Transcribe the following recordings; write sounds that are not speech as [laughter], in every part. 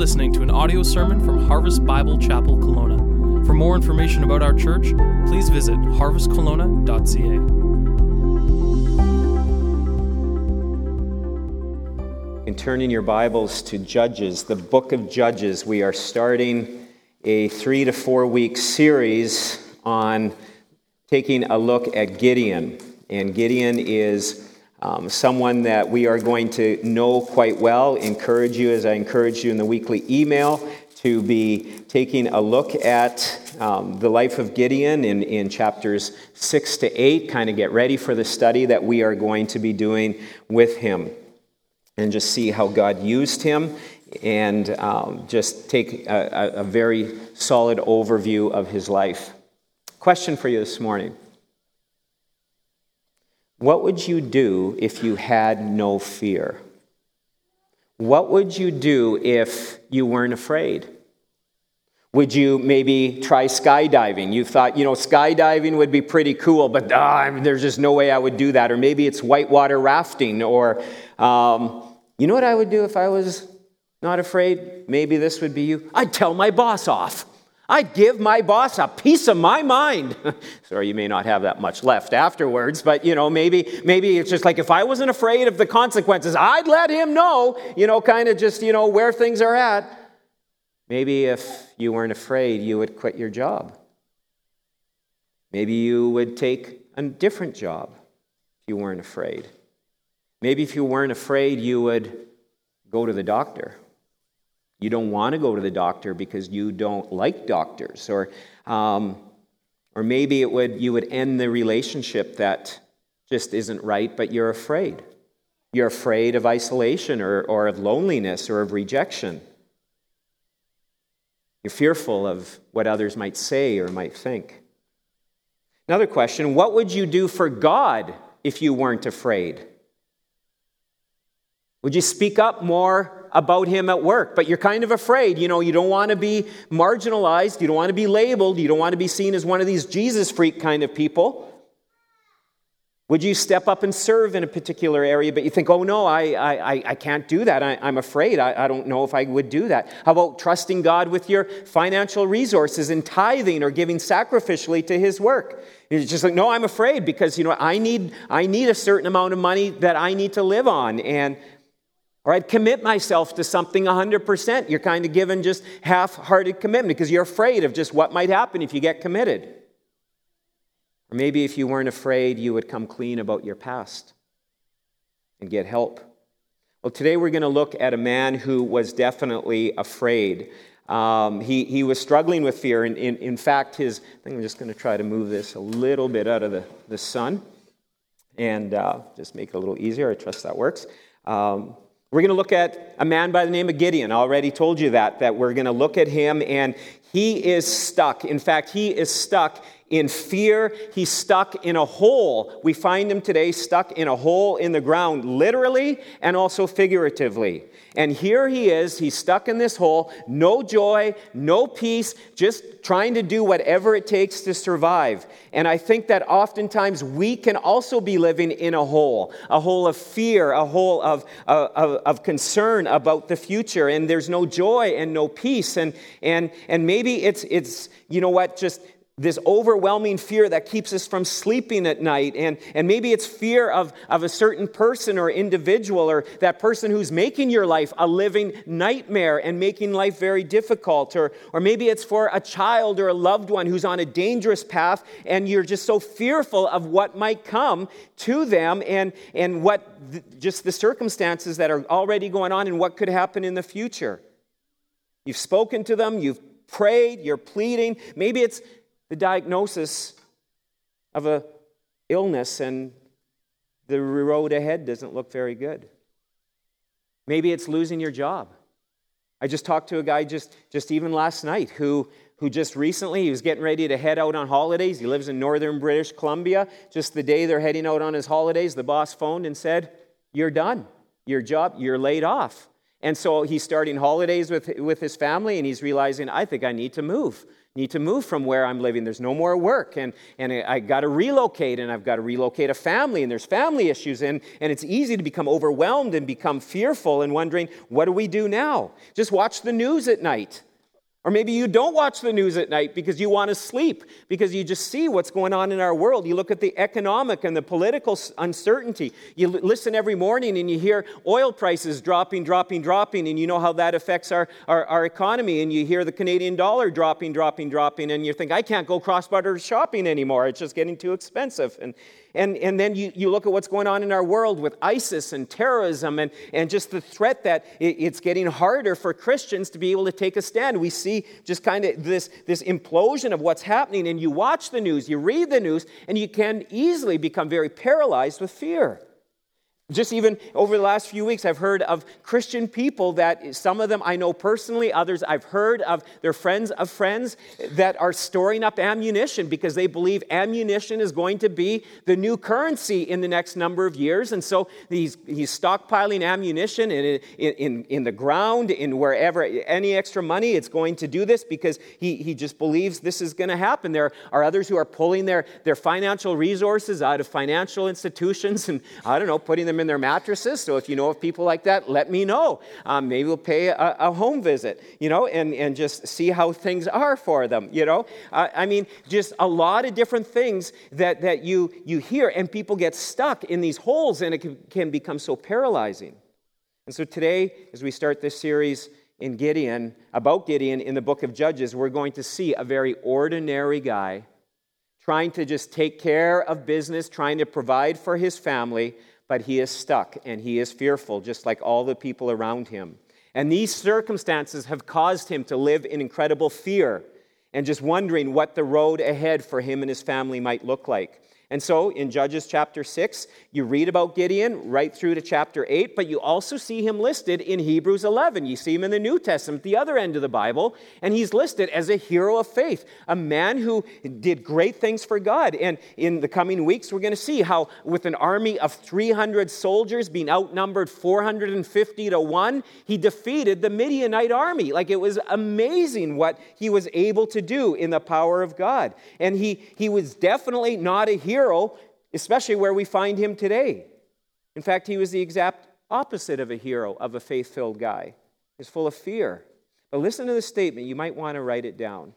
listening to an audio sermon from Harvest Bible Chapel Kelowna. For more information about our church, please visit harvestkelowna.ca. And turn in your Bibles to Judges, the book of Judges. We are starting a three to four week series on taking a look at Gideon. And Gideon is um, someone that we are going to know quite well. Encourage you, as I encourage you in the weekly email, to be taking a look at um, the life of Gideon in, in chapters 6 to 8, kind of get ready for the study that we are going to be doing with him and just see how God used him and um, just take a, a very solid overview of his life. Question for you this morning What would you do if you had no fear? What would you do if you weren't afraid? Would you maybe try skydiving? You thought, you know, skydiving would be pretty cool, but ah, there's just no way I would do that. Or maybe it's whitewater rafting. Or, um, you know what I would do if I was not afraid? Maybe this would be you. I'd tell my boss off. I'd give my boss a piece of my mind. [laughs] Sorry, you may not have that much left afterwards, but you know, maybe maybe it's just like if I wasn't afraid of the consequences, I'd let him know, you know, kind of just, you know, where things are at. Maybe if you weren't afraid, you would quit your job. Maybe you would take a different job if you weren't afraid. Maybe if you weren't afraid, you would go to the doctor. You don't want to go to the doctor because you don't like doctors. Or, um, or maybe it would, you would end the relationship that just isn't right, but you're afraid. You're afraid of isolation or, or of loneliness or of rejection. You're fearful of what others might say or might think. Another question what would you do for God if you weren't afraid? Would you speak up more about him at work? But you're kind of afraid. You know, you don't want to be marginalized. You don't want to be labeled. You don't want to be seen as one of these Jesus freak kind of people. Would you step up and serve in a particular area, but you think, oh no, I, I, I can't do that. I, am afraid. I, I don't know if I would do that. How about trusting God with your financial resources and tithing or giving sacrificially to His work? It's just like, no, I'm afraid because, you know, I need, I need a certain amount of money that I need to live on. And or I'd commit myself to something 100%. You're kind of given just half hearted commitment because you're afraid of just what might happen if you get committed. Or maybe if you weren't afraid, you would come clean about your past and get help. Well, today we're going to look at a man who was definitely afraid. Um, he, he was struggling with fear. And in, in fact, his, I think I'm just going to try to move this a little bit out of the, the sun and uh, just make it a little easier. I trust that works. Um, we're going to look at a man by the name of Gideon. I already told you that, that we're going to look at him, and he is stuck. In fact, he is stuck in fear. He's stuck in a hole. We find him today stuck in a hole in the ground, literally and also figuratively. And here he is, he's stuck in this hole, no joy, no peace, just trying to do whatever it takes to survive. And I think that oftentimes we can also be living in a hole, a hole of fear, a hole of, of, of concern about the future. And there's no joy and no peace. And, and, and maybe it's, it's, you know what, just this overwhelming fear that keeps us from sleeping at night. And, and maybe it's fear of, of a certain person or individual or that person who's making your life a living nightmare and making life very difficult. Or, or maybe it's for a child or a loved one who's on a dangerous path and you're just so fearful of what might come to them and, and what th- just the circumstances that are already going on and what could happen in the future. You've spoken to them, you've prayed, you're pleading. Maybe it's the diagnosis of a illness and the road ahead doesn't look very good. Maybe it's losing your job. I just talked to a guy just, just even last night who, who just recently he was getting ready to head out on holidays. He lives in northern British Columbia. Just the day they're heading out on his holidays, the boss phoned and said, You're done. Your job, you're laid off. And so he's starting holidays with, with his family and he's realizing, I think I need to move need to move from where I'm living. There's no more work, and, and I got to relocate, and I've got to relocate a family, and there's family issues, and, and it's easy to become overwhelmed and become fearful and wondering, what do we do now? Just watch the news at night. Or maybe you don't watch the news at night because you want to sleep, because you just see what's going on in our world. You look at the economic and the political uncertainty. You listen every morning and you hear oil prices dropping, dropping, dropping, and you know how that affects our, our, our economy. And you hear the Canadian dollar dropping, dropping, dropping, and you think, I can't go cross border shopping anymore. It's just getting too expensive. And, and, and then you, you look at what's going on in our world with ISIS and terrorism and, and just the threat that it, it's getting harder for Christians to be able to take a stand. We see just kind of this, this implosion of what's happening, and you watch the news, you read the news, and you can easily become very paralyzed with fear. Just even over the last few weeks, I've heard of Christian people that some of them I know personally, others I've heard of their friends of friends that are storing up ammunition because they believe ammunition is going to be the new currency in the next number of years. And so he's, he's stockpiling ammunition in, in, in the ground, in wherever, any extra money, it's going to do this because he, he just believes this is going to happen. There are others who are pulling their, their financial resources out of financial institutions and, I don't know, putting them in their mattresses. So if you know of people like that, let me know. Um, maybe we'll pay a, a, home visit, you know, and, and just see how things are for them, you know. Uh, I mean, just a lot of different things that, that you, you hear, and people get stuck in these holes, and it can, can become so paralyzing. And so today, as we start this series, in Gideon, about Gideon in the book of Judges, we're going to see a very ordinary guy trying to just take care of business, trying to provide for his family, but he is stuck and he is fearful, just like all the people around him. And these circumstances have caused him to live in incredible fear and just wondering what the road ahead for him and his family might look like. And so in Judges chapter 6, you read about Gideon right through to chapter 8, but you also see him listed in Hebrews 11. You see him in the New Testament, the other end of the Bible, and he's listed as a hero of faith, a man who did great things for God. And in the coming weeks, we're going to see how, with an army of 300 soldiers being outnumbered 450 to 1, he defeated the Midianite army. Like it was amazing what he was able to do in the power of God. And he, he was definitely not a hero hero, especially where we find him today. In fact, he was the exact opposite of a hero, of a faith filled guy. He's full of fear. But listen to the statement, you might want to write it down.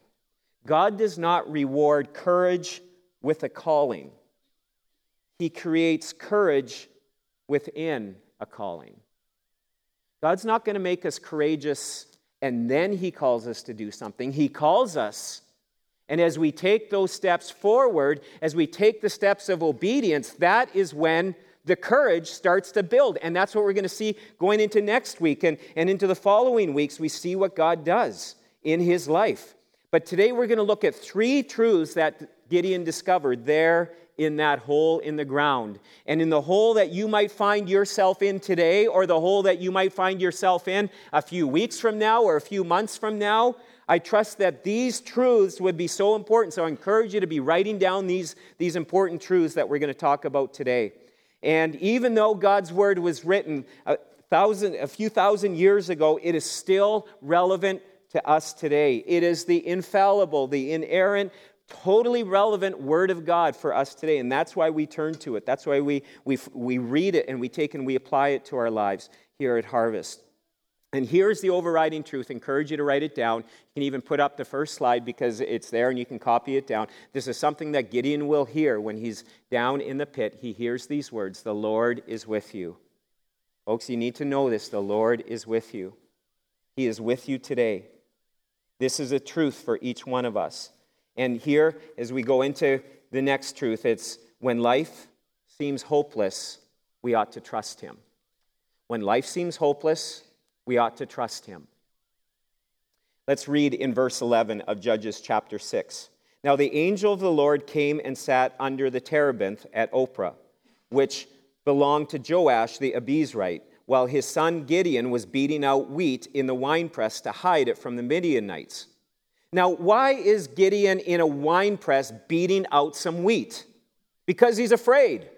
God does not reward courage with a calling, He creates courage within a calling. God's not going to make us courageous and then He calls us to do something. He calls us and as we take those steps forward, as we take the steps of obedience, that is when the courage starts to build. And that's what we're going to see going into next week and, and into the following weeks. We see what God does in his life. But today we're going to look at three truths that Gideon discovered there in that hole in the ground. And in the hole that you might find yourself in today, or the hole that you might find yourself in a few weeks from now or a few months from now, I trust that these truths would be so important. So I encourage you to be writing down these, these important truths that we're going to talk about today. And even though God's word was written a, thousand, a few thousand years ago, it is still relevant to us today. It is the infallible, the inerrant, totally relevant word of God for us today. And that's why we turn to it. That's why we, we, we read it and we take and we apply it to our lives here at Harvest. And here's the overriding truth. Encourage you to write it down. You can even put up the first slide because it's there and you can copy it down. This is something that Gideon will hear when he's down in the pit. He hears these words The Lord is with you. Folks, you need to know this. The Lord is with you. He is with you today. This is a truth for each one of us. And here, as we go into the next truth, it's when life seems hopeless, we ought to trust Him. When life seems hopeless, we ought to trust him. Let's read in verse 11 of Judges chapter 6. Now the angel of the Lord came and sat under the terebinth at Ophrah, which belonged to Joash the Abiezrite, while his son Gideon was beating out wheat in the winepress to hide it from the Midianites. Now, why is Gideon in a winepress beating out some wheat? Because he's afraid.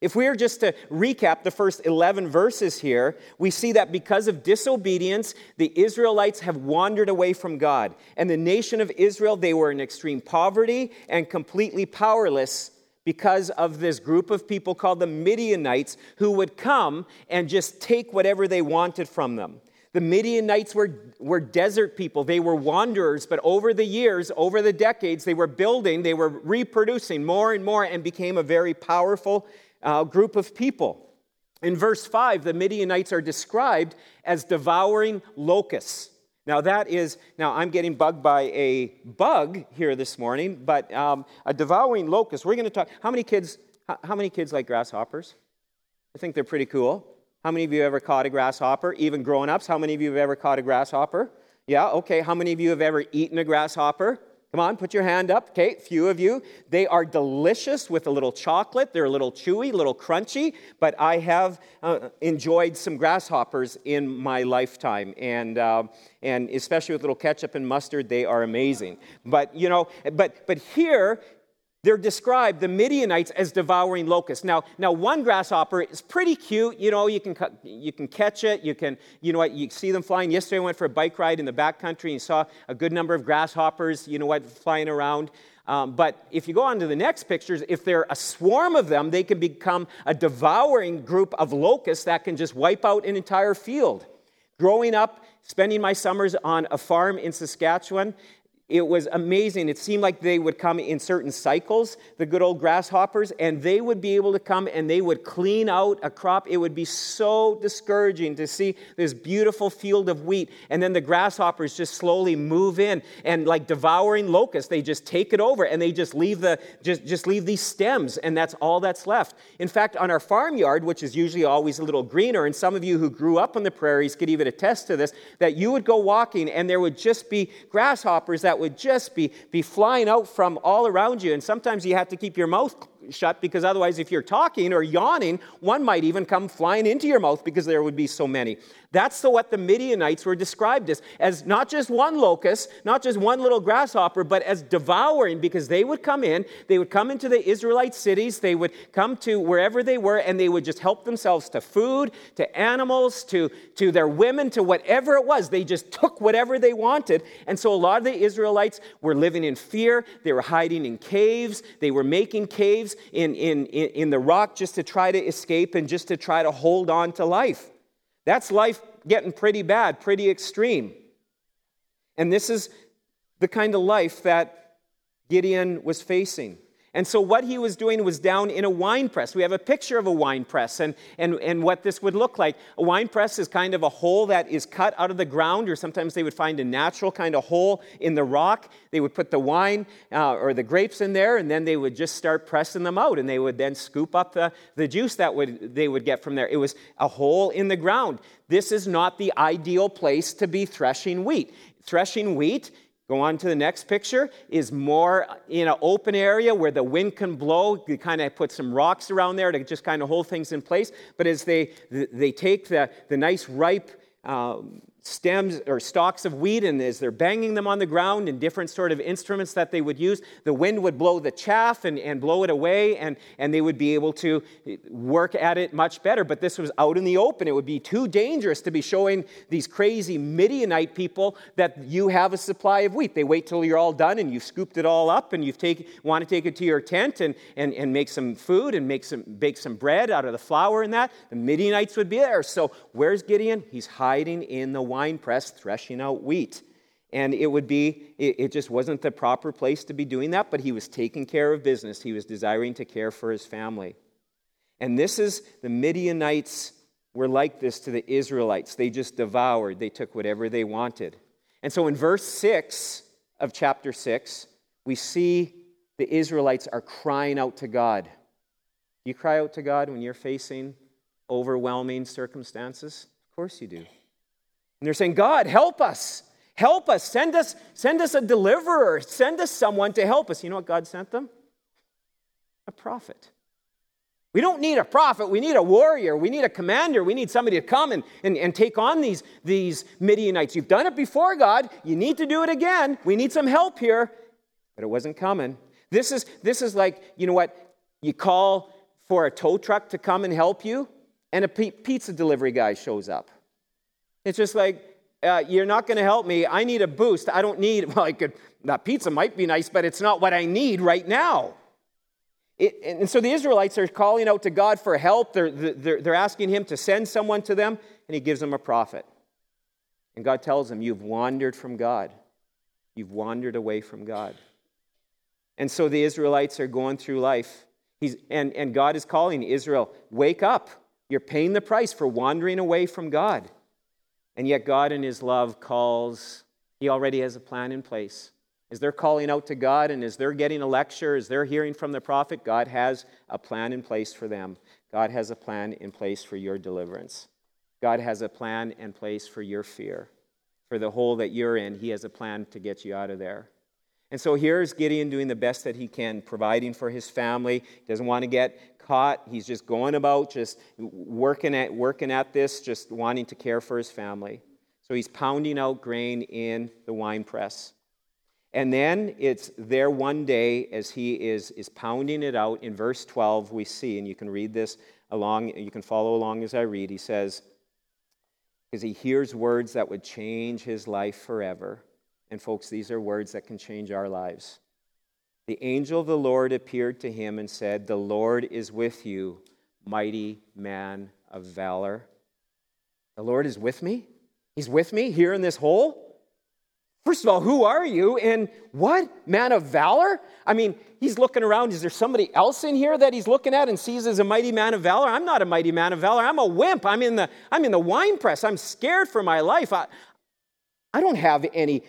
If we are just to recap the first 11 verses here, we see that because of disobedience, the Israelites have wandered away from God. And the nation of Israel, they were in extreme poverty and completely powerless because of this group of people called the Midianites who would come and just take whatever they wanted from them. The Midianites were, were desert people. They were wanderers, but over the years, over the decades, they were building, they were reproducing more and more and became a very powerful uh, group of people. In verse 5, the Midianites are described as devouring locusts. Now, that is, now I'm getting bugged by a bug here this morning, but um, a devouring locust. We're going to talk. How many kids, how, many kids like grasshoppers? I think they're pretty cool. How many of you have ever caught a grasshopper? Even grown ups, how many of you have ever caught a grasshopper? Yeah, okay. How many of you have ever eaten a grasshopper? Come on, put your hand up. Okay, few of you. They are delicious with a little chocolate. They're a little chewy, a little crunchy, but I have uh, enjoyed some grasshoppers in my lifetime. And, uh, and especially with a little ketchup and mustard, they are amazing. But, you know, but, but here, they're described, the Midianites, as devouring locusts. Now, now one grasshopper is pretty cute. You know, you can, you can catch it. You can, you know what, you see them flying. Yesterday I went for a bike ride in the backcountry and saw a good number of grasshoppers, you know what, flying around. Um, but if you go on to the next pictures, if there are a swarm of them, they can become a devouring group of locusts that can just wipe out an entire field. Growing up, spending my summers on a farm in Saskatchewan, it was amazing. It seemed like they would come in certain cycles, the good old grasshoppers, and they would be able to come and they would clean out a crop. It would be so discouraging to see this beautiful field of wheat, and then the grasshoppers just slowly move in and like devouring locusts, they just take it over and they just leave the just, just leave these stems, and that's all that's left. In fact, on our farmyard, which is usually always a little greener, and some of you who grew up on the prairies could even attest to this, that you would go walking and there would just be grasshoppers that that would just be, be flying out from all around you. And sometimes you have to keep your mouth shut because otherwise, if you're talking or yawning, one might even come flying into your mouth because there would be so many. That's the, what the Midianites were described as, as not just one locust, not just one little grasshopper, but as devouring because they would come in, they would come into the Israelite cities, they would come to wherever they were, and they would just help themselves to food, to animals, to, to their women, to whatever it was. They just took whatever they wanted. And so a lot of the Israelites were living in fear, they were hiding in caves, they were making caves in, in, in the rock just to try to escape and just to try to hold on to life. That's life getting pretty bad, pretty extreme. And this is the kind of life that Gideon was facing. And so, what he was doing was down in a wine press. We have a picture of a wine press and, and, and what this would look like. A wine press is kind of a hole that is cut out of the ground, or sometimes they would find a natural kind of hole in the rock. They would put the wine uh, or the grapes in there, and then they would just start pressing them out, and they would then scoop up the, the juice that would, they would get from there. It was a hole in the ground. This is not the ideal place to be threshing wheat. Threshing wheat Go on to the next picture, is more in an open area where the wind can blow. You kind of put some rocks around there to just kind of hold things in place. But as they, they take the, the nice ripe um, stems or stalks of wheat and as they're banging them on the ground and different sort of instruments that they would use the wind would blow the chaff and, and blow it away and, and they would be able to work at it much better. But this was out in the open. It would be too dangerous to be showing these crazy midianite people that you have a supply of wheat. They wait till you're all done and you've scooped it all up and you take want to take it to your tent and, and, and make some food and make some bake some bread out of the flour and that. The midianites would be there. So where's gideon? He's hiding in the wine press threshing out wheat. And it would be, it, it just wasn't the proper place to be doing that, but he was taking care of business. He was desiring to care for his family. And this is, the Midianites were like this to the Israelites. They just devoured, they took whatever they wanted. And so in verse 6 of chapter 6, we see the Israelites are crying out to God. You cry out to God when you're facing overwhelming circumstances? Of course you do. And they're saying, God, help us. Help us. Send us, send us a deliverer. Send us someone to help us. You know what God sent them? A prophet. We don't need a prophet. We need a warrior. We need a commander. We need somebody to come and, and, and take on these, these Midianites. You've done it before, God. You need to do it again. We need some help here. But it wasn't coming. This is, this is like, you know what? You call for a tow truck to come and help you, and a pizza delivery guy shows up. It's just like, uh, you're not going to help me. I need a boost. I don't need, [laughs] well, I could, that pizza might be nice, but it's not what I need right now. It, and so the Israelites are calling out to God for help. They're, they're, they're asking Him to send someone to them, and He gives them a prophet. And God tells them, You've wandered from God. You've wandered away from God. And so the Israelites are going through life. He's, and, and God is calling Israel, Wake up. You're paying the price for wandering away from God. And yet, God, in His love, calls, He already has a plan in place. As they're calling out to God and as they're getting a lecture, as they're hearing from the prophet, God has a plan in place for them. God has a plan in place for your deliverance. God has a plan in place for your fear. For the hole that you're in, He has a plan to get you out of there. And so here's Gideon doing the best that he can, providing for his family. He doesn't want to get caught. He's just going about, just working at, working at this, just wanting to care for his family. So he's pounding out grain in the wine press. And then it's there one day as he is, is pounding it out. In verse 12, we see, and you can read this along, you can follow along as I read. He says, because he hears words that would change his life forever. And folks, these are words that can change our lives. The angel of the Lord appeared to him and said, The Lord is with you, mighty man of valor. The Lord is with me? He's with me here in this hole? First of all, who are you? And what? Man of valor? I mean, he's looking around. Is there somebody else in here that he's looking at and sees as a mighty man of valor? I'm not a mighty man of valor. I'm a wimp. I'm in the, I'm in the wine press. I'm scared for my life. I, I don't have any,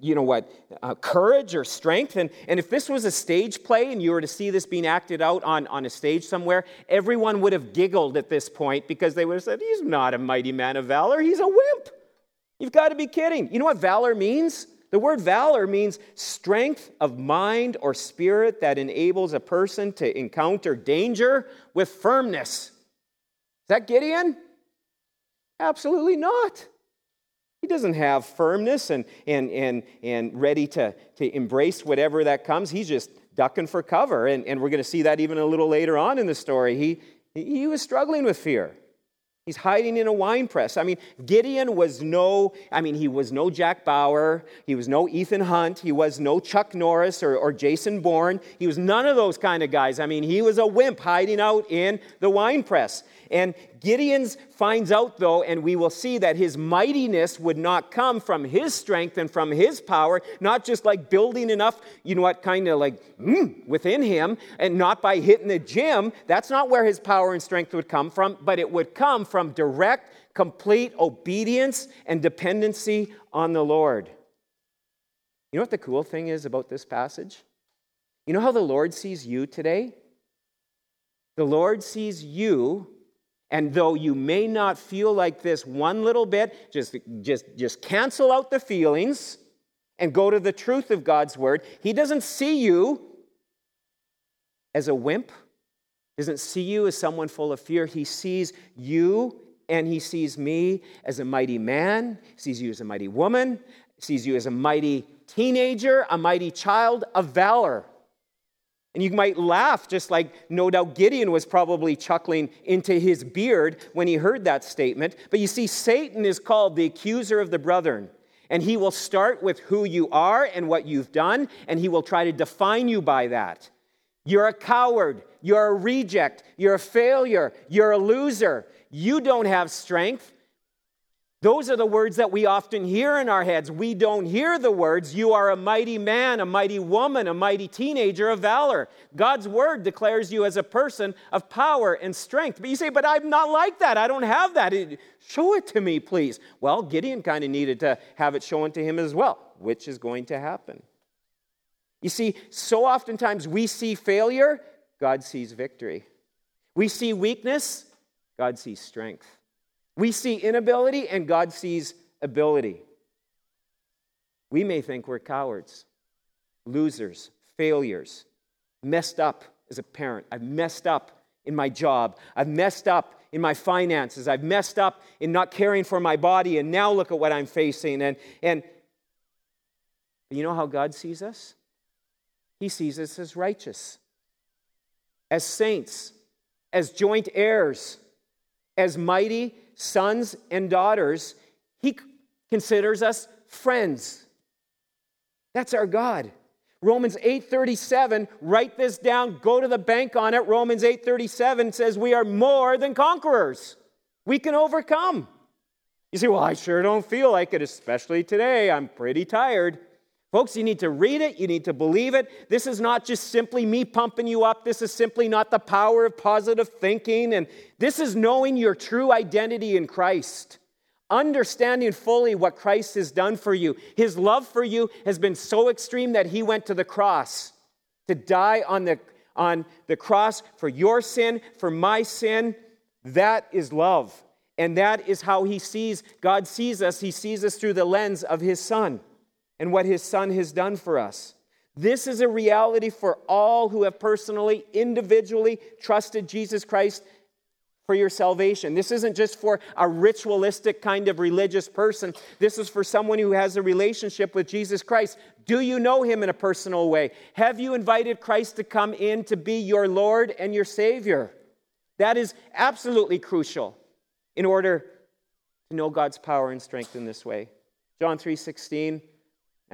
you know what, uh, courage or strength. And, and if this was a stage play and you were to see this being acted out on, on a stage somewhere, everyone would have giggled at this point because they would have said, He's not a mighty man of valor. He's a wimp. You've got to be kidding. You know what valor means? The word valor means strength of mind or spirit that enables a person to encounter danger with firmness. Is that Gideon? Absolutely not. He doesn't have firmness and, and, and, and ready to, to embrace whatever that comes. He's just ducking for cover. And, and we're going to see that even a little later on in the story. He, he was struggling with fear. He's hiding in a wine press. I mean, Gideon was no, I mean, he was no Jack Bauer. He was no Ethan Hunt. He was no Chuck Norris or, or Jason Bourne. He was none of those kind of guys. I mean, he was a wimp hiding out in the wine press. And Gideon's finds out, though, and we will see that his mightiness would not come from his strength and from his power, not just like building enough, you know what, kind of like mm, within him, and not by hitting the gym. That's not where his power and strength would come from, but it would come from direct, complete obedience and dependency on the Lord. You know what the cool thing is about this passage? You know how the Lord sees you today? The Lord sees you and though you may not feel like this one little bit, just, just, just cancel out the feelings and go to the truth of God's word. He doesn't see you as a wimp, doesn't see you as someone full of fear. He sees you and he sees me as a mighty man, sees you as a mighty woman, sees you as a mighty teenager, a mighty child of valor. And you might laugh, just like no doubt Gideon was probably chuckling into his beard when he heard that statement. But you see, Satan is called the accuser of the brethren. And he will start with who you are and what you've done, and he will try to define you by that. You're a coward. You're a reject. You're a failure. You're a loser. You don't have strength. Those are the words that we often hear in our heads. We don't hear the words, You are a mighty man, a mighty woman, a mighty teenager of valor. God's word declares you as a person of power and strength. But you say, But I'm not like that. I don't have that. Show it to me, please. Well, Gideon kind of needed to have it shown to him as well, which is going to happen. You see, so oftentimes we see failure, God sees victory. We see weakness, God sees strength. We see inability, and God sees ability. We may think we're cowards, losers, failures, messed up as a parent. I've messed up in my job. I've messed up in my finances. I've messed up in not caring for my body. And now look at what I'm facing. And, and you know how God sees us? He sees us as righteous, as saints, as joint heirs, as mighty sons and daughters. He considers us friends. That's our God. Romans 8:37, write this down, go to the bank on it. Romans 8:37 says we are more than conquerors. We can overcome. You say, "Well, I sure don't feel like it, especially today. I'm pretty tired." Folks, you need to read it, you need to believe it. This is not just simply me pumping you up. This is simply not the power of positive thinking and this is knowing your true identity in Christ understanding fully what Christ has done for you. His love for you has been so extreme that he went to the cross to die on the, on the cross for your sin, for my sin. That is love. And that is how he sees, God sees us. He sees us through the lens of his son and what his son has done for us. This is a reality for all who have personally, individually trusted Jesus Christ for your salvation. This isn't just for a ritualistic kind of religious person. This is for someone who has a relationship with Jesus Christ. Do you know him in a personal way? Have you invited Christ to come in to be your Lord and your Savior? That is absolutely crucial in order to know God's power and strength in this way. John 3:16.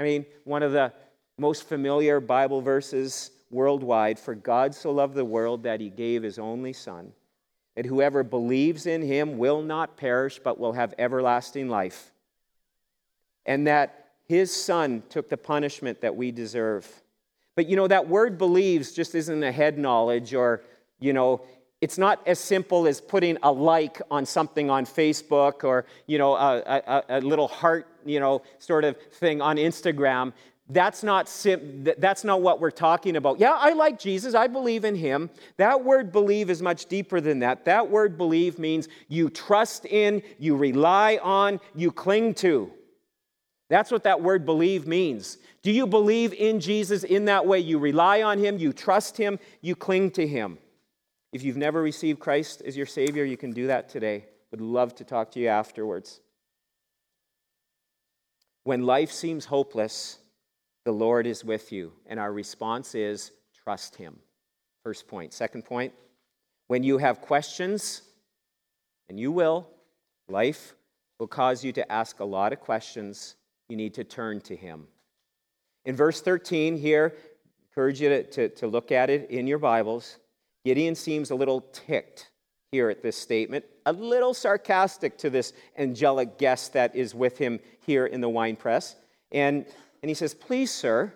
I mean, one of the most familiar Bible verses worldwide, for God so loved the world that he gave his only son that whoever believes in him will not perish but will have everlasting life. And that his son took the punishment that we deserve. But you know, that word believes just isn't a head knowledge or, you know, it's not as simple as putting a like on something on Facebook or, you know, a, a, a little heart, you know, sort of thing on Instagram. That's not, sim- that's not what we're talking about. Yeah, I like Jesus. I believe in him. That word believe is much deeper than that. That word believe means you trust in, you rely on, you cling to. That's what that word believe means. Do you believe in Jesus in that way? You rely on him, you trust him, you cling to him. If you've never received Christ as your Savior, you can do that today. Would love to talk to you afterwards. When life seems hopeless, the Lord is with you. And our response is trust Him. First point. Second point, when you have questions, and you will, life will cause you to ask a lot of questions. You need to turn to Him. In verse 13 here, I encourage you to, to, to look at it in your Bibles. Gideon seems a little ticked here at this statement, a little sarcastic to this angelic guest that is with him here in the wine press. And and he says, Please, sir,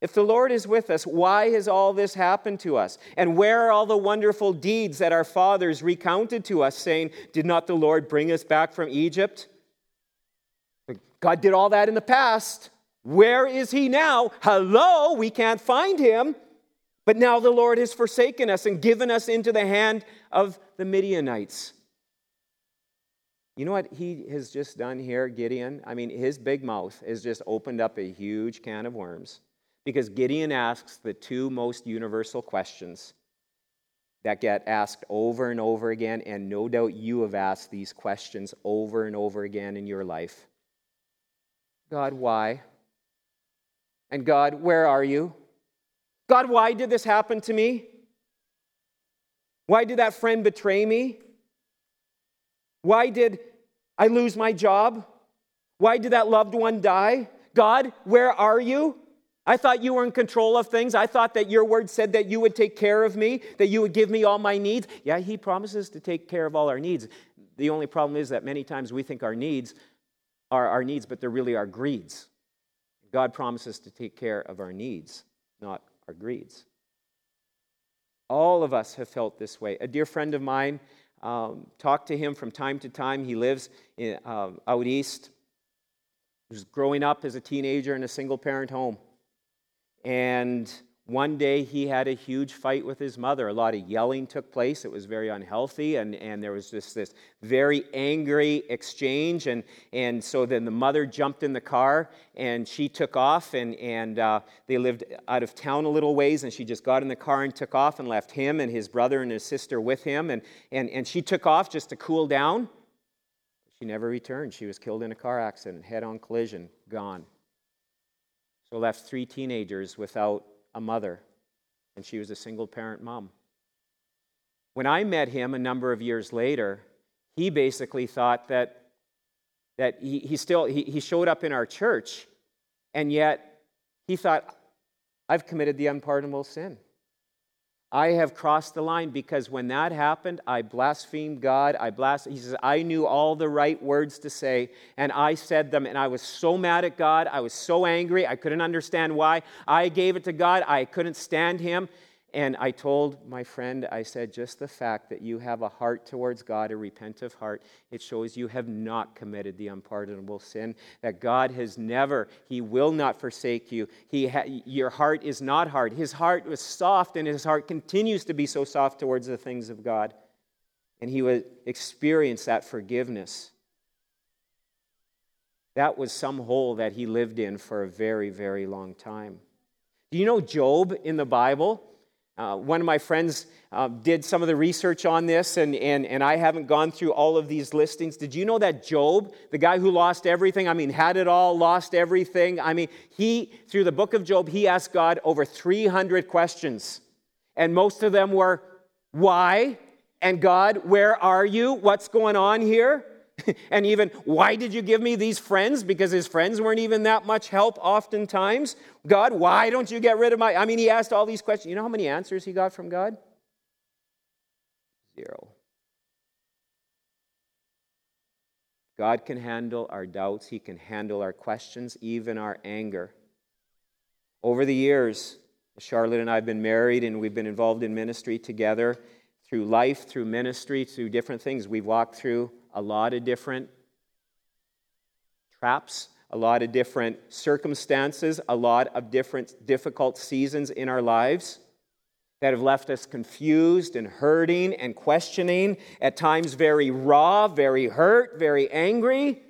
if the Lord is with us, why has all this happened to us? And where are all the wonderful deeds that our fathers recounted to us, saying, Did not the Lord bring us back from Egypt? God did all that in the past. Where is he now? Hello, we can't find him. But now the Lord has forsaken us and given us into the hand of the Midianites. You know what he has just done here, Gideon? I mean, his big mouth has just opened up a huge can of worms because Gideon asks the two most universal questions that get asked over and over again, and no doubt you have asked these questions over and over again in your life God, why? And God, where are you? God, why did this happen to me? Why did that friend betray me? Why did I lose my job? Why did that loved one die? God, where are you? I thought you were in control of things. I thought that your word said that you would take care of me, that you would give me all my needs. Yeah, he promises to take care of all our needs. The only problem is that many times we think our needs are our needs, but they're really our greeds. God promises to take care of our needs, not our greeds. All of us have felt this way. A dear friend of mine um, talk to him from time to time. He lives in, uh, out east. He was growing up as a teenager in a single parent home. And one day he had a huge fight with his mother. A lot of yelling took place. It was very unhealthy, and, and there was just this very angry exchange. And, and so then the mother jumped in the car and she took off, and, and uh, they lived out of town a little ways. And she just got in the car and took off and left him and his brother and his sister with him. And, and, and she took off just to cool down. She never returned. She was killed in a car accident, head on collision, gone. So left three teenagers without a mother, and she was a single parent mom. When I met him a number of years later, he basically thought that, that he, he still he, he showed up in our church, and yet he thought, I've committed the unpardonable sin. I have crossed the line because when that happened, I blasphemed God. I blasphemed. He says, I knew all the right words to say, and I said them, and I was so mad at God. I was so angry. I couldn't understand why. I gave it to God. I couldn't stand him. And I told my friend, I said, just the fact that you have a heart towards God, a repentant heart, it shows you have not committed the unpardonable sin. That God has never, He will not forsake you. He ha- your heart is not hard. His heart was soft, and His heart continues to be so soft towards the things of God. And He would experience that forgiveness. That was some hole that He lived in for a very, very long time. Do you know Job in the Bible? Uh, one of my friends uh, did some of the research on this, and, and, and I haven't gone through all of these listings. Did you know that Job, the guy who lost everything, I mean, had it all, lost everything? I mean, he, through the book of Job, he asked God over 300 questions. And most of them were, Why? And God, where are you? What's going on here? [laughs] and even, why did you give me these friends? Because his friends weren't even that much help oftentimes. God, why don't you get rid of my. I mean, he asked all these questions. You know how many answers he got from God? Zero. God can handle our doubts, He can handle our questions, even our anger. Over the years, Charlotte and I have been married and we've been involved in ministry together through life, through ministry, through different things. We've walked through a lot of different traps, a lot of different circumstances, a lot of different difficult seasons in our lives that have left us confused and hurting and questioning, at times very raw, very hurt, very angry.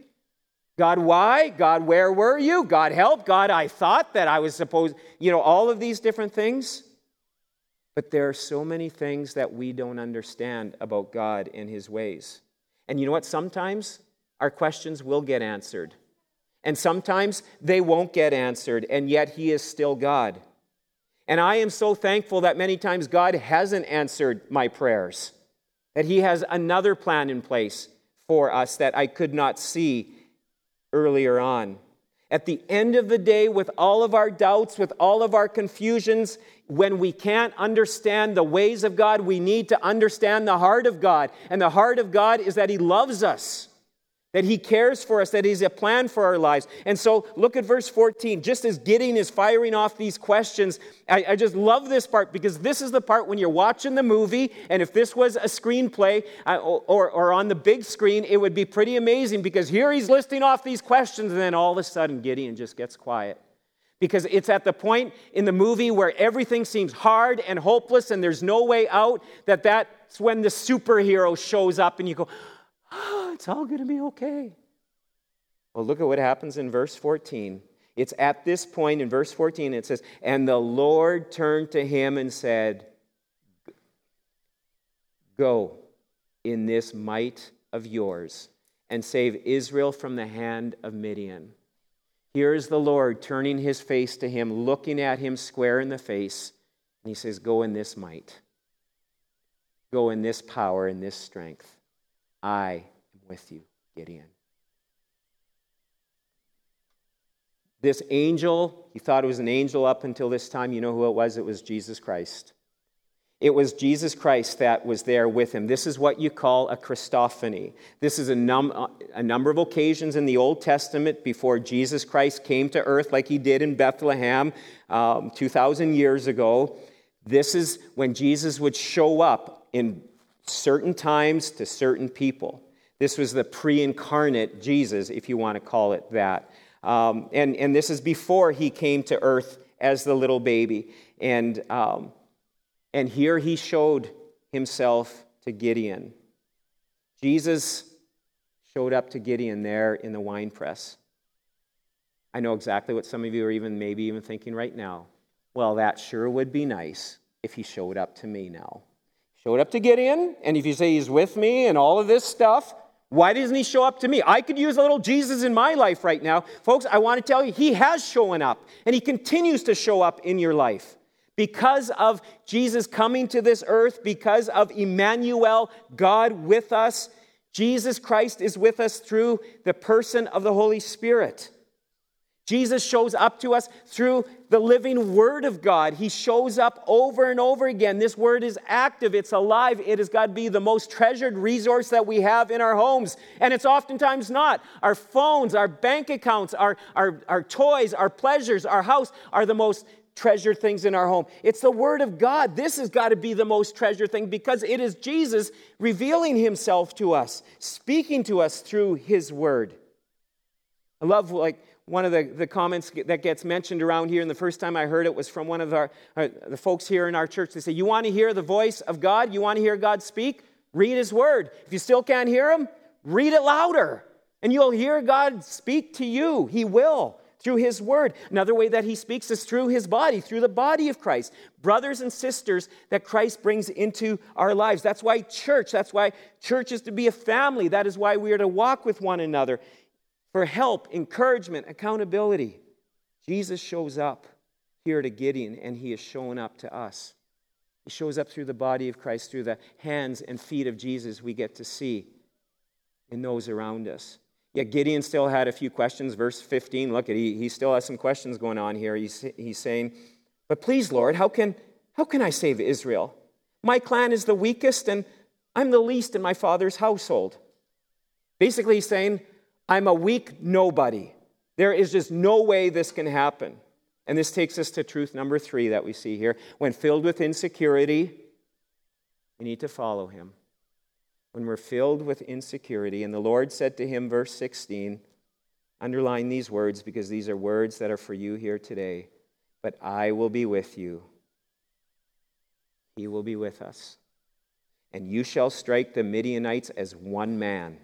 God, why? God, where were you? God, help. God, I thought that I was supposed, you know, all of these different things. But there are so many things that we don't understand about God and His ways. And you know what? Sometimes our questions will get answered. And sometimes they won't get answered, and yet He is still God. And I am so thankful that many times God hasn't answered my prayers, that He has another plan in place for us that I could not see earlier on. At the end of the day, with all of our doubts, with all of our confusions, when we can't understand the ways of God, we need to understand the heart of God. And the heart of God is that He loves us, that He cares for us, that He's a plan for our lives. And so look at verse 14. Just as Gideon is firing off these questions, I, I just love this part because this is the part when you're watching the movie, and if this was a screenplay or, or on the big screen, it would be pretty amazing because here he's listing off these questions, and then all of a sudden Gideon just gets quiet because it's at the point in the movie where everything seems hard and hopeless and there's no way out that that's when the superhero shows up and you go, it's all going to be okay. Well, look at what happens in verse 14. It's at this point in verse 14, it says, And the Lord turned to him and said, Go in this might of yours and save Israel from the hand of Midian. Here is the Lord turning his face to him, looking at him square in the face, and he says, Go in this might. Go in this power in this strength. I with you, Gideon. This angel, you thought it was an angel up until this time. You know who it was? It was Jesus Christ. It was Jesus Christ that was there with him. This is what you call a Christophany. This is a, num- a number of occasions in the Old Testament before Jesus Christ came to earth, like he did in Bethlehem um, 2,000 years ago. This is when Jesus would show up in certain times to certain people. This was the pre incarnate Jesus, if you want to call it that. Um, and, and this is before he came to earth as the little baby. And. Um, and here he showed himself to Gideon. Jesus showed up to Gideon there in the wine press. I know exactly what some of you are even maybe even thinking right now. Well, that sure would be nice if he showed up to me now. Showed up to Gideon, and if you say he's with me and all of this stuff, why doesn't he show up to me? I could use a little Jesus in my life right now. Folks, I want to tell you, he has shown up, and he continues to show up in your life Because of Jesus coming to this earth, because of Emmanuel, God with us, Jesus Christ is with us through the person of the Holy Spirit. Jesus shows up to us through the living Word of God. He shows up over and over again. This Word is active, it's alive. It has got to be the most treasured resource that we have in our homes. And it's oftentimes not. Our phones, our bank accounts, our, our, our toys, our pleasures, our house are the most treasured things in our home. It's the Word of God. This has got to be the most treasured thing because it is Jesus revealing Himself to us, speaking to us through His Word. I love, like, one of the, the comments that gets mentioned around here, and the first time I heard it was from one of our, uh, the folks here in our church. They say, You want to hear the voice of God? You want to hear God speak? Read His Word. If you still can't hear Him, read it louder, and you'll hear God speak to you. He will through His Word. Another way that He speaks is through His body, through the body of Christ. Brothers and sisters that Christ brings into our lives. That's why church, that's why church is to be a family. That is why we are to walk with one another for help, encouragement, accountability. Jesus shows up here to Gideon, and he is showing up to us. He shows up through the body of Christ, through the hands and feet of Jesus we get to see in those around us. Yet Gideon still had a few questions. Verse 15, look at he, he still has some questions going on here. He's, he's saying, But please, Lord, how can, how can I save Israel? My clan is the weakest, and I'm the least in my father's household. Basically, he's saying, I'm a weak nobody. There is just no way this can happen. And this takes us to truth number three that we see here. When filled with insecurity, we need to follow him. When we're filled with insecurity, and the Lord said to him, verse 16, underline these words because these are words that are for you here today. But I will be with you. He will be with us. And you shall strike the Midianites as one man.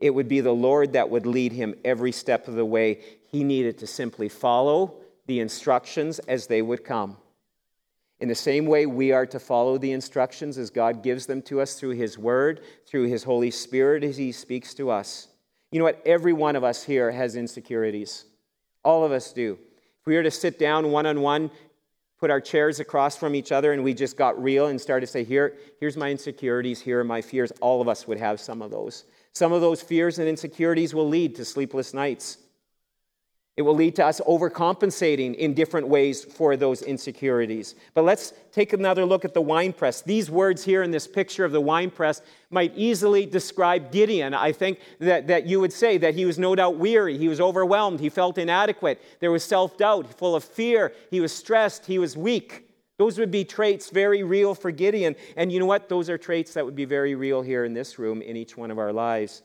It would be the Lord that would lead him every step of the way. He needed to simply follow the instructions as they would come. In the same way, we are to follow the instructions as God gives them to us through His Word, through His Holy Spirit as He speaks to us. You know what? Every one of us here has insecurities. All of us do. If we were to sit down one on one, put our chairs across from each other, and we just got real and started to say, Here, here's my insecurities, here are my fears, all of us would have some of those. Some of those fears and insecurities will lead to sleepless nights. It will lead to us overcompensating in different ways for those insecurities. But let's take another look at the wine press. These words here in this picture of the wine press might easily describe Gideon. I think that, that you would say that he was no doubt weary, he was overwhelmed, he felt inadequate, there was self doubt, full of fear, he was stressed, he was weak. Those would be traits very real for Gideon. And you know what? Those are traits that would be very real here in this room in each one of our lives.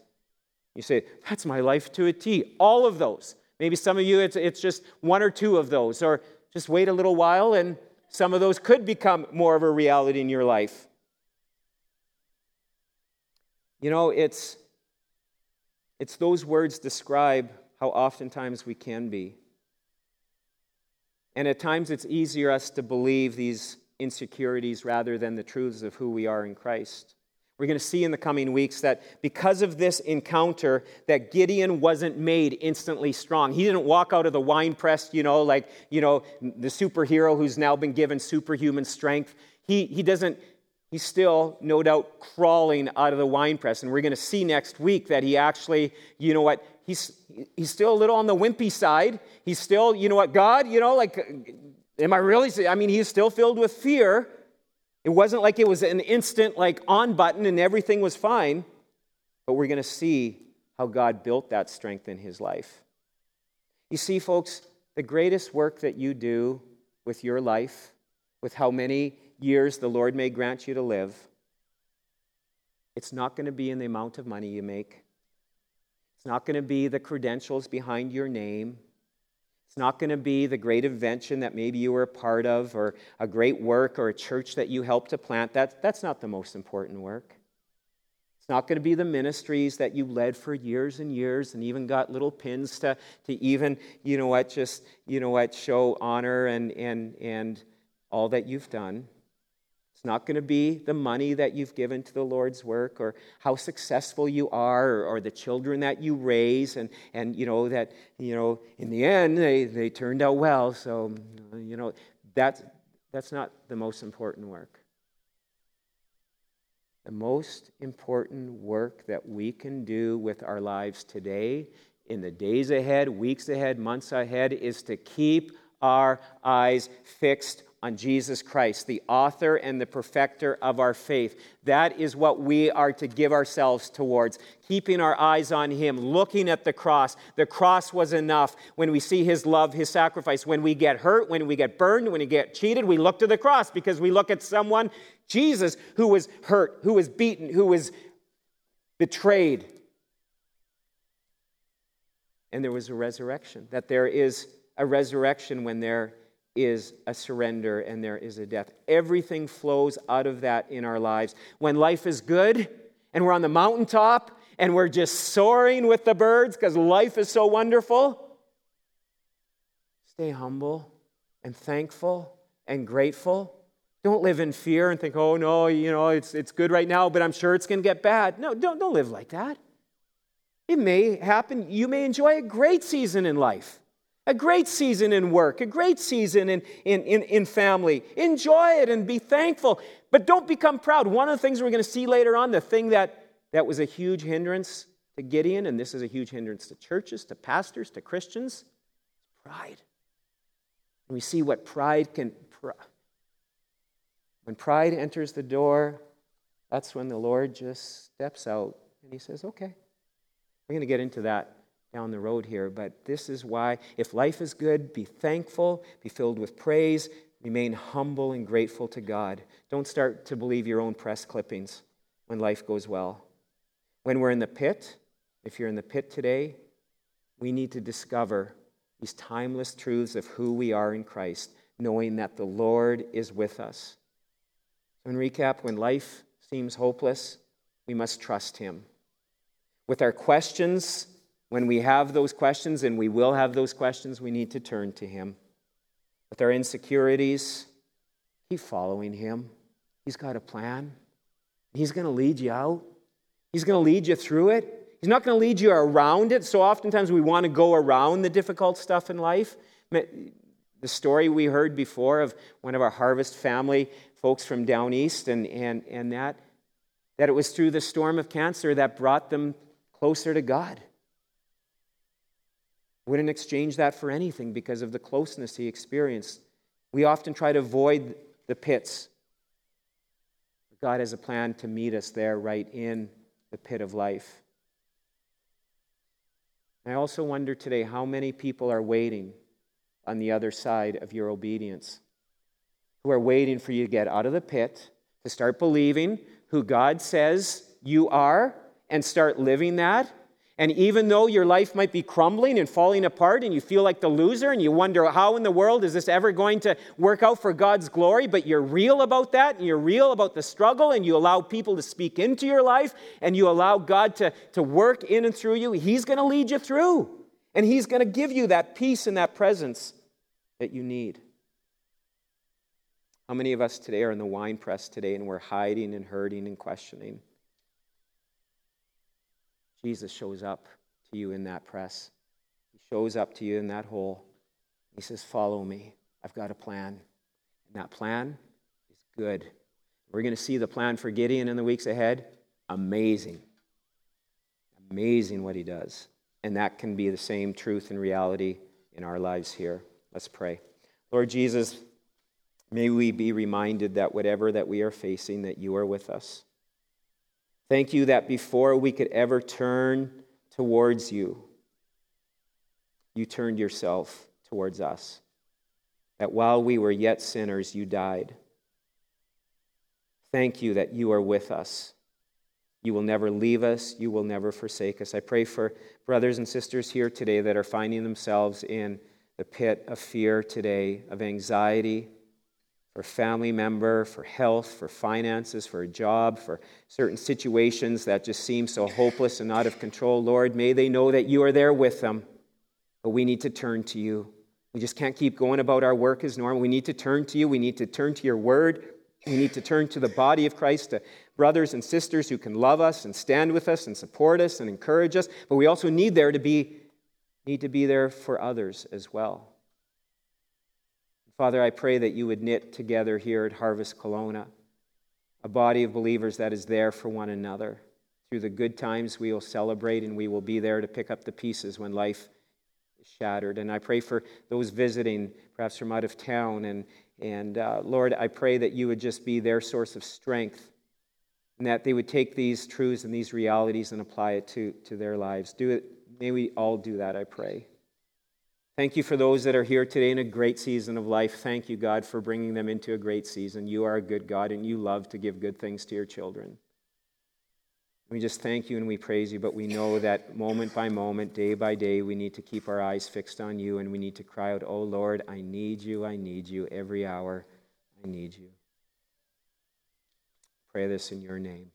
You say, that's my life to a T. All of those. Maybe some of you, it's, it's just one or two of those. Or just wait a little while and some of those could become more of a reality in your life. You know, it's, it's those words describe how oftentimes we can be. And at times it's easier us to believe these insecurities rather than the truths of who we are in Christ. We're going to see in the coming weeks that because of this encounter that Gideon wasn't made instantly strong. He didn't walk out of the wine press, you know, like, you know, the superhero who's now been given superhuman strength. He, he doesn't he's still, no doubt, crawling out of the wine press. And we're going to see next week that he actually, you know what, he's, he's still a little on the wimpy side. He's still, you know what, God, you know, like, am I really? I mean, he's still filled with fear. It wasn't like it was an instant, like, on button and everything was fine. But we're going to see how God built that strength in his life. You see, folks, the greatest work that you do with your life, with how many years the Lord may grant you to live, it's not going to be in the amount of money you make. It's not going to be the credentials behind your name. It's not going to be the great invention that maybe you were a part of, or a great work, or a church that you helped to plant. That, that's not the most important work. It's not going to be the ministries that you led for years and years and even got little pins to, to even, you know what, just, you know what, show honor and, and, and all that you've done. It's not going to be the money that you've given to the Lord's work or how successful you are or, or, the children that you raise and, and you know that you know in the end they, they turned out well so you know that's That's not the most important work. The most important work that we can do with our lives today, in the days ahead, weeks ahead, months ahead, is to keep our eyes fixed on Jesus Christ, the author and the perfecter of our faith. That is what we are to give ourselves towards, keeping our eyes on Him, looking at the cross. The cross was enough when we see His love, His sacrifice. When we get hurt, when we get burned, when we get cheated, we look to the cross because we look at someone, Jesus, who was hurt, who was beaten, who was betrayed. And there was a resurrection, that there is a resurrection when there is a surrender and there is a death. Everything flows out of that in our lives. When life is good and we're on the mountaintop and we're just soaring with the birds because life is so wonderful, stay humble and thankful and grateful. Don't live in fear and think, oh no, you know, it's, it's good right now, but I'm sure it's going to get bad. No, don't, don't live like that. It may happen. You may enjoy a great season in life a great season in work, a great season in, in, in, in, family. Enjoy it and be thankful. But don't become proud. One of the things we're going to see later on, the thing that, that was a huge hindrance to Gideon, and this is a huge hindrance to churches, to pastors, to Christians, pride. And we see what pride can. When pride enters the door, that's when the Lord just steps out and he says, Okay, we're going to get into that down the road here, but this is why, if life is good, be thankful, be filled with praise, remain humble and grateful to God. Don't start to believe your own press clippings when life goes well. When we're in the pit, if you're in the pit today, we need to discover these timeless truths of who we are in Christ, knowing that the Lord is with us. So, in recap, when life seems hopeless, we must trust Him. With our questions, when we have those questions, and we will have those questions, we need to turn to Him. With our insecurities, keep following Him. He's got a plan. He's going to lead you out, He's going to lead you through it. He's not going to lead you around it. So oftentimes we want to go around the difficult stuff in life. The story we heard before of one of our harvest family folks from down east, and, and, and that, that it was through the storm of cancer that brought them closer to God. Wouldn't exchange that for anything because of the closeness he experienced. We often try to avoid the pits. But God has a plan to meet us there right in the pit of life. I also wonder today how many people are waiting on the other side of your obedience, who are waiting for you to get out of the pit, to start believing who God says you are, and start living that and even though your life might be crumbling and falling apart and you feel like the loser and you wonder how in the world is this ever going to work out for God's glory, but you're real about that and you're real about the struggle and you allow people to speak into your life and you allow God to, to work in and through you, He's going to lead you through. And He's going to give you that peace and that presence that you need. How many of us today are in the wine press today and we're hiding and hurting and questioning? Jesus shows up to you in that press. He shows up to you in that hole. He says, Follow me. I've got a plan. And that plan is good. We're going to see the plan for Gideon in the weeks ahead. Amazing. Amazing what he does. And that can be the same truth and reality in our lives here. Let's pray. Lord Jesus, may we be reminded that whatever that we are facing, that you are with us. Thank you that before we could ever turn towards you, you turned yourself towards us. That while we were yet sinners, you died. Thank you that you are with us. You will never leave us. You will never forsake us. I pray for brothers and sisters here today that are finding themselves in the pit of fear today, of anxiety, for family member, for health, for finances, for a job, for certain situations that just seem so hopeless and out of control. Lord, may they know that you are there with them. But we need to turn to you. We just can't keep going about our work as normal. We need to turn to you. We need to turn to your word. We need to turn to the body of Christ, to brothers and sisters who can love us and stand with us and support us and encourage us. But we also need there to be need to be there for others as well. Father, I pray that you would knit together here at Harvest Kelowna a body of believers that is there for one another. Through the good times, we will celebrate and we will be there to pick up the pieces when life is shattered. And I pray for those visiting, perhaps from out of town. And, and uh, Lord, I pray that you would just be their source of strength and that they would take these truths and these realities and apply it to, to their lives. Do it. May we all do that, I pray. Thank you for those that are here today in a great season of life. Thank you, God, for bringing them into a great season. You are a good God, and you love to give good things to your children. We just thank you and we praise you, but we know that moment by moment, day by day, we need to keep our eyes fixed on you and we need to cry out, Oh Lord, I need you, I need you. Every hour, I need you. Pray this in your name.